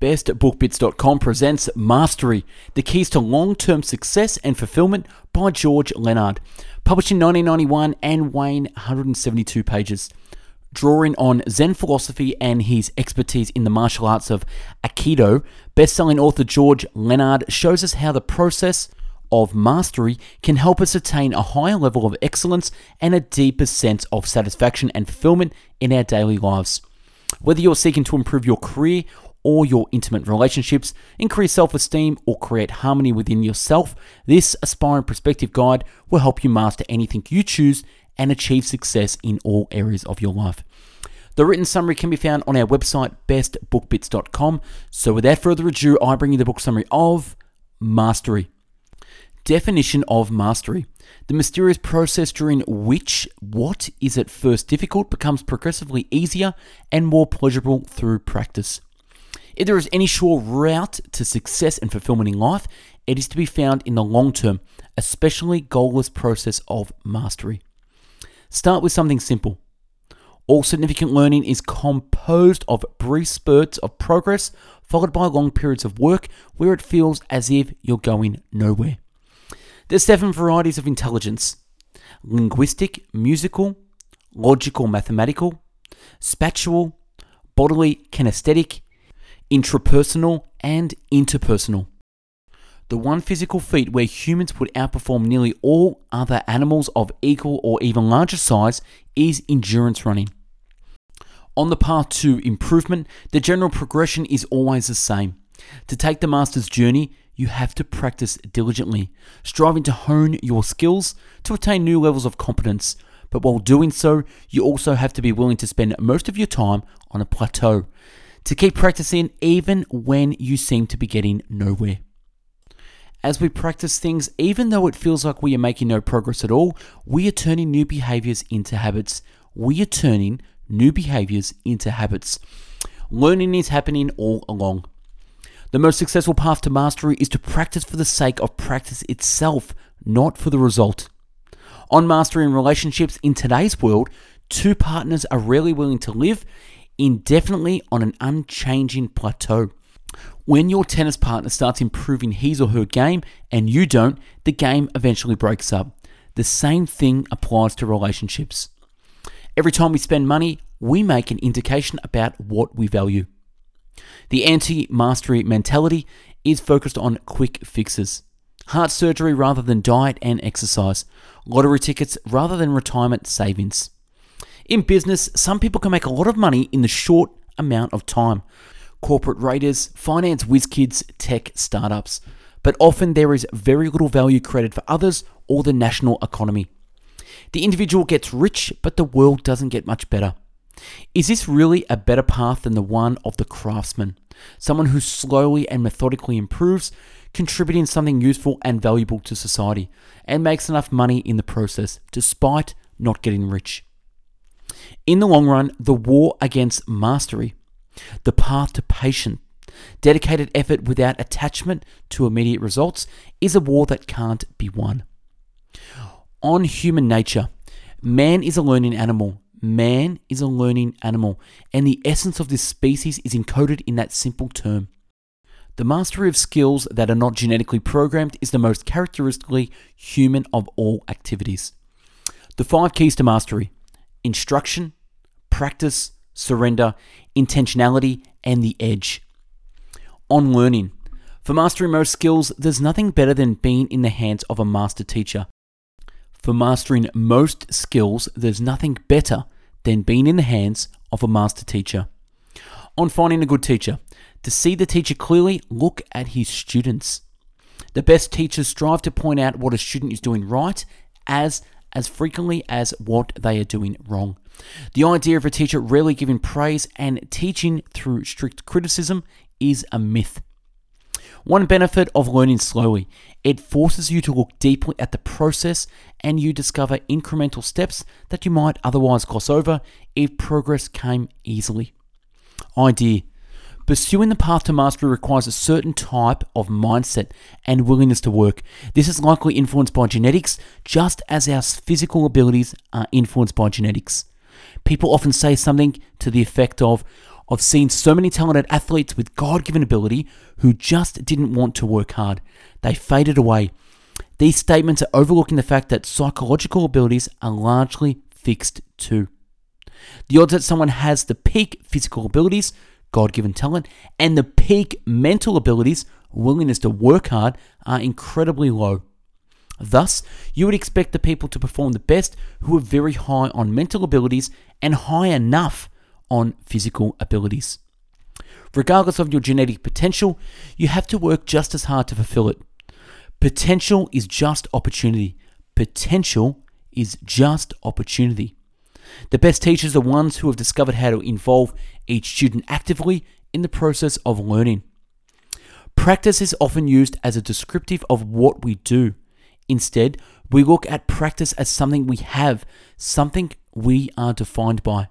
BestBookBits.com presents Mastery The Keys to Long Term Success and Fulfillment by George Leonard. Published in 1991 and weighing 172 pages. Drawing on Zen philosophy and his expertise in the martial arts of Aikido, best-selling author George Leonard shows us how the process of mastery can help us attain a higher level of excellence and a deeper sense of satisfaction and fulfillment in our daily lives. Whether you're seeking to improve your career or your intimate relationships, increase self esteem, or create harmony within yourself, this Aspiring Perspective Guide will help you master anything you choose and achieve success in all areas of your life. The written summary can be found on our website, bestbookbits.com. So, without further ado, I bring you the book summary of Mastery. Definition of mastery the mysterious process during which what is at first difficult becomes progressively easier and more pleasurable through practice. If there is any sure route to success and fulfillment in life, it is to be found in the long term, especially goalless process of mastery. Start with something simple. All significant learning is composed of brief spurts of progress followed by long periods of work where it feels as if you're going nowhere. There's seven varieties of intelligence linguistic, musical, logical, mathematical, spatial, bodily, kinesthetic, intrapersonal, and interpersonal. The one physical feat where humans would outperform nearly all other animals of equal or even larger size is endurance running. On the path to improvement, the general progression is always the same. To take the master's journey, you have to practice diligently, striving to hone your skills to attain new levels of competence. But while doing so, you also have to be willing to spend most of your time on a plateau, to keep practicing even when you seem to be getting nowhere. As we practice things, even though it feels like we are making no progress at all, we are turning new behaviors into habits. We are turning new behaviors into habits. Learning is happening all along. The most successful path to mastery is to practice for the sake of practice itself, not for the result. On mastering relationships in today's world, two partners are rarely willing to live indefinitely on an unchanging plateau. When your tennis partner starts improving his or her game and you don't, the game eventually breaks up. The same thing applies to relationships. Every time we spend money, we make an indication about what we value. The anti mastery mentality is focused on quick fixes heart surgery rather than diet and exercise, lottery tickets rather than retirement savings. In business, some people can make a lot of money in the short amount of time. Corporate raiders, finance whiz kids, tech startups. But often there is very little value created for others or the national economy. The individual gets rich, but the world doesn't get much better. Is this really a better path than the one of the craftsman? Someone who slowly and methodically improves, contributing something useful and valuable to society, and makes enough money in the process, despite not getting rich. In the long run, the war against mastery, the path to patient, dedicated effort without attachment to immediate results, is a war that can't be won. On human nature, man is a learning animal. Man is a learning animal, and the essence of this species is encoded in that simple term. The mastery of skills that are not genetically programmed is the most characteristically human of all activities. The five keys to mastery instruction, practice, surrender, intentionality, and the edge. On learning. For mastering most skills, there's nothing better than being in the hands of a master teacher. For mastering most skills, there's nothing better than being in the hands of a master teacher. On finding a good teacher, to see the teacher clearly, look at his students. The best teachers strive to point out what a student is doing right as as frequently as what they are doing wrong. The idea of a teacher rarely giving praise and teaching through strict criticism is a myth. One benefit of learning slowly, it forces you to look deeply at the process and you discover incremental steps that you might otherwise gloss over if progress came easily. Idea Pursuing the path to mastery requires a certain type of mindset and willingness to work. This is likely influenced by genetics, just as our physical abilities are influenced by genetics. People often say something to the effect of, I've seen so many talented athletes with God given ability who just didn't want to work hard. They faded away. These statements are overlooking the fact that psychological abilities are largely fixed too. The odds that someone has the peak physical abilities, God given talent, and the peak mental abilities, willingness to work hard, are incredibly low. Thus, you would expect the people to perform the best who are very high on mental abilities and high enough on physical abilities. Regardless of your genetic potential, you have to work just as hard to fulfill it. Potential is just opportunity. Potential is just opportunity. The best teachers are ones who have discovered how to involve each student actively in the process of learning. Practice is often used as a descriptive of what we do. Instead, we look at practice as something we have, something we are defined by.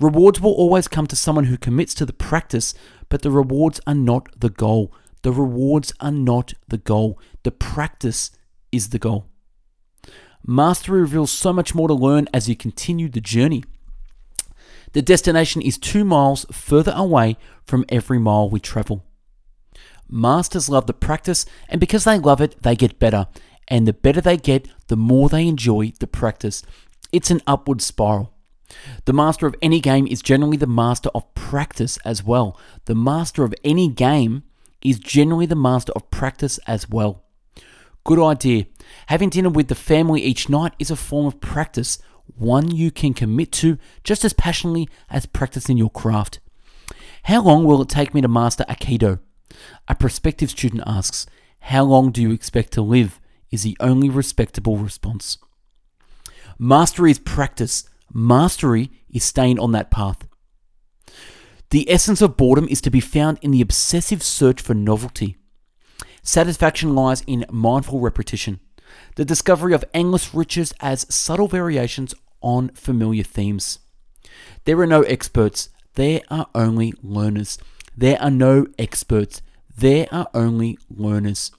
Rewards will always come to someone who commits to the practice, but the rewards are not the goal. The rewards are not the goal. The practice is the goal. Mastery reveals so much more to learn as you continue the journey. The destination is two miles further away from every mile we travel. Masters love the practice, and because they love it, they get better. And the better they get, the more they enjoy the practice. It's an upward spiral. The master of any game is generally the master of practice as well. The master of any game is generally the master of practice as well. Good idea. Having dinner with the family each night is a form of practice, one you can commit to just as passionately as practicing your craft. How long will it take me to master Aikido? A prospective student asks, How long do you expect to live? is the only respectable response. Mastery is practice. Mastery is staying on that path. The essence of boredom is to be found in the obsessive search for novelty. Satisfaction lies in mindful repetition, the discovery of endless riches as subtle variations on familiar themes. There are no experts, there are only learners. There are no experts, there are only learners.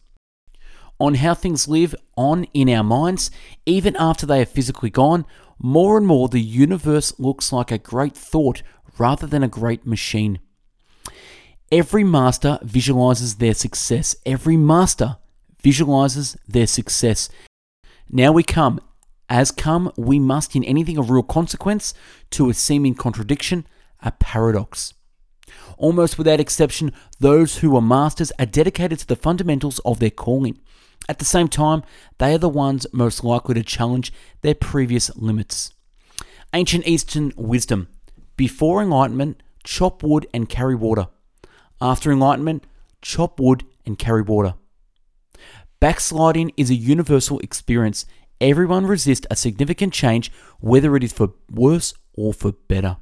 On how things live on in our minds, even after they are physically gone, more and more the universe looks like a great thought rather than a great machine. Every master visualizes their success. Every master visualizes their success. Now we come, as come, we must in anything of real consequence, to a seeming contradiction, a paradox. Almost without exception, those who are masters are dedicated to the fundamentals of their calling. At the same time, they are the ones most likely to challenge their previous limits. Ancient Eastern wisdom before enlightenment, chop wood and carry water. After enlightenment, chop wood and carry water. Backsliding is a universal experience. Everyone resists a significant change, whether it is for worse or for better.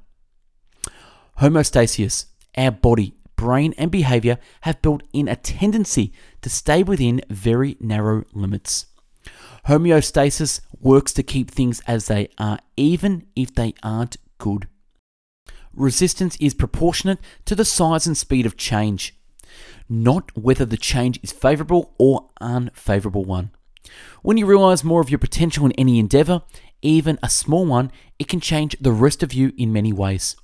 Homeostasis, our body, brain, and behavior have built in a tendency to stay within very narrow limits. Homeostasis works to keep things as they are, even if they aren't good. Resistance is proportionate to the size and speed of change, not whether the change is favorable or unfavorable one. When you realize more of your potential in any endeavor, even a small one, it can change the rest of you in many ways.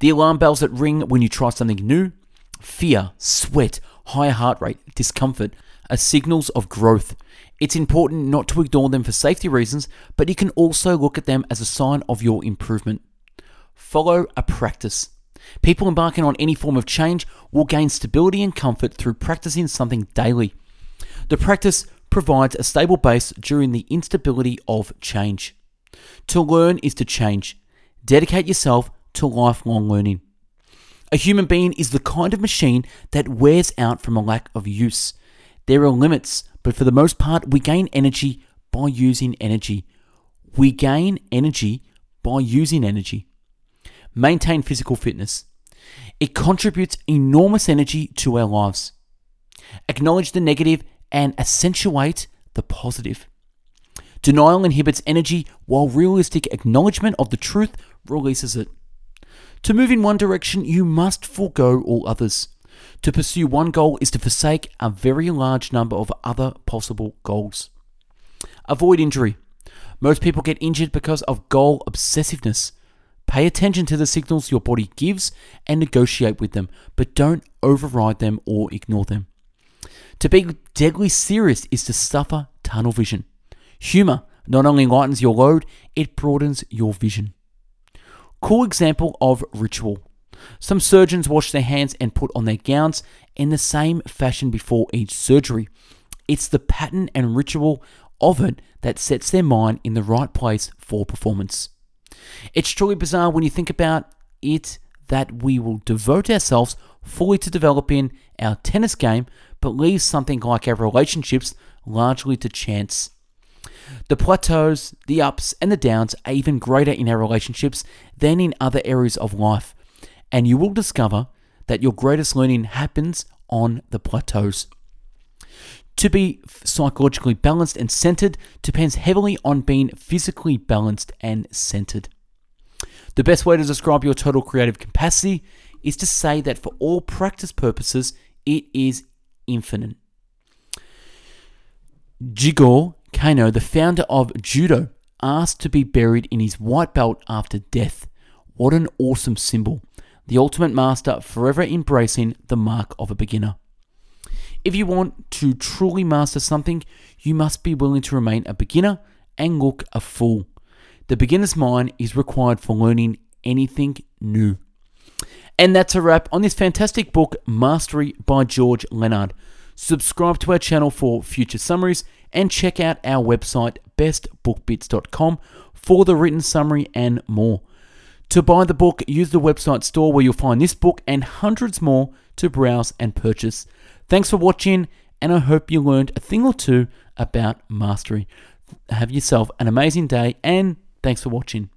The alarm bells that ring when you try something new, fear, sweat, higher heart rate, discomfort, are signals of growth. It's important not to ignore them for safety reasons, but you can also look at them as a sign of your improvement. Follow a practice. People embarking on any form of change will gain stability and comfort through practicing something daily. The practice provides a stable base during the instability of change. To learn is to change. Dedicate yourself to lifelong learning. A human being is the kind of machine that wears out from a lack of use. There are limits, but for the most part, we gain energy by using energy. We gain energy by using energy maintain physical fitness. It contributes enormous energy to our lives. Acknowledge the negative and accentuate the positive. Denial inhibits energy, while realistic acknowledgement of the truth releases it. To move in one direction, you must forego all others. To pursue one goal is to forsake a very large number of other possible goals. Avoid injury. Most people get injured because of goal obsessiveness. Pay attention to the signals your body gives and negotiate with them, but don't override them or ignore them. To be deadly serious is to suffer tunnel vision. Humor not only lightens your load, it broadens your vision. Cool example of ritual. Some surgeons wash their hands and put on their gowns in the same fashion before each surgery. It's the pattern and ritual of it that sets their mind in the right place for performance. It's truly bizarre when you think about it that we will devote ourselves fully to developing our tennis game, but leave something like our relationships largely to chance. The plateaus, the ups, and the downs are even greater in our relationships than in other areas of life, and you will discover that your greatest learning happens on the plateaus. To be psychologically balanced and centered depends heavily on being physically balanced and centered. The best way to describe your total creative capacity is to say that for all practice purposes, it is infinite. Jigoro Kano, the founder of Judo, asked to be buried in his white belt after death. What an awesome symbol. The ultimate master forever embracing the mark of a beginner. If you want to truly master something, you must be willing to remain a beginner and look a fool. The beginner's mind is required for learning anything new. And that's a wrap on this fantastic book, Mastery by George Leonard. Subscribe to our channel for future summaries and check out our website, bestbookbits.com, for the written summary and more. To buy the book, use the website store where you'll find this book and hundreds more to browse and purchase. Thanks for watching, and I hope you learned a thing or two about mastery. Have yourself an amazing day, and thanks for watching.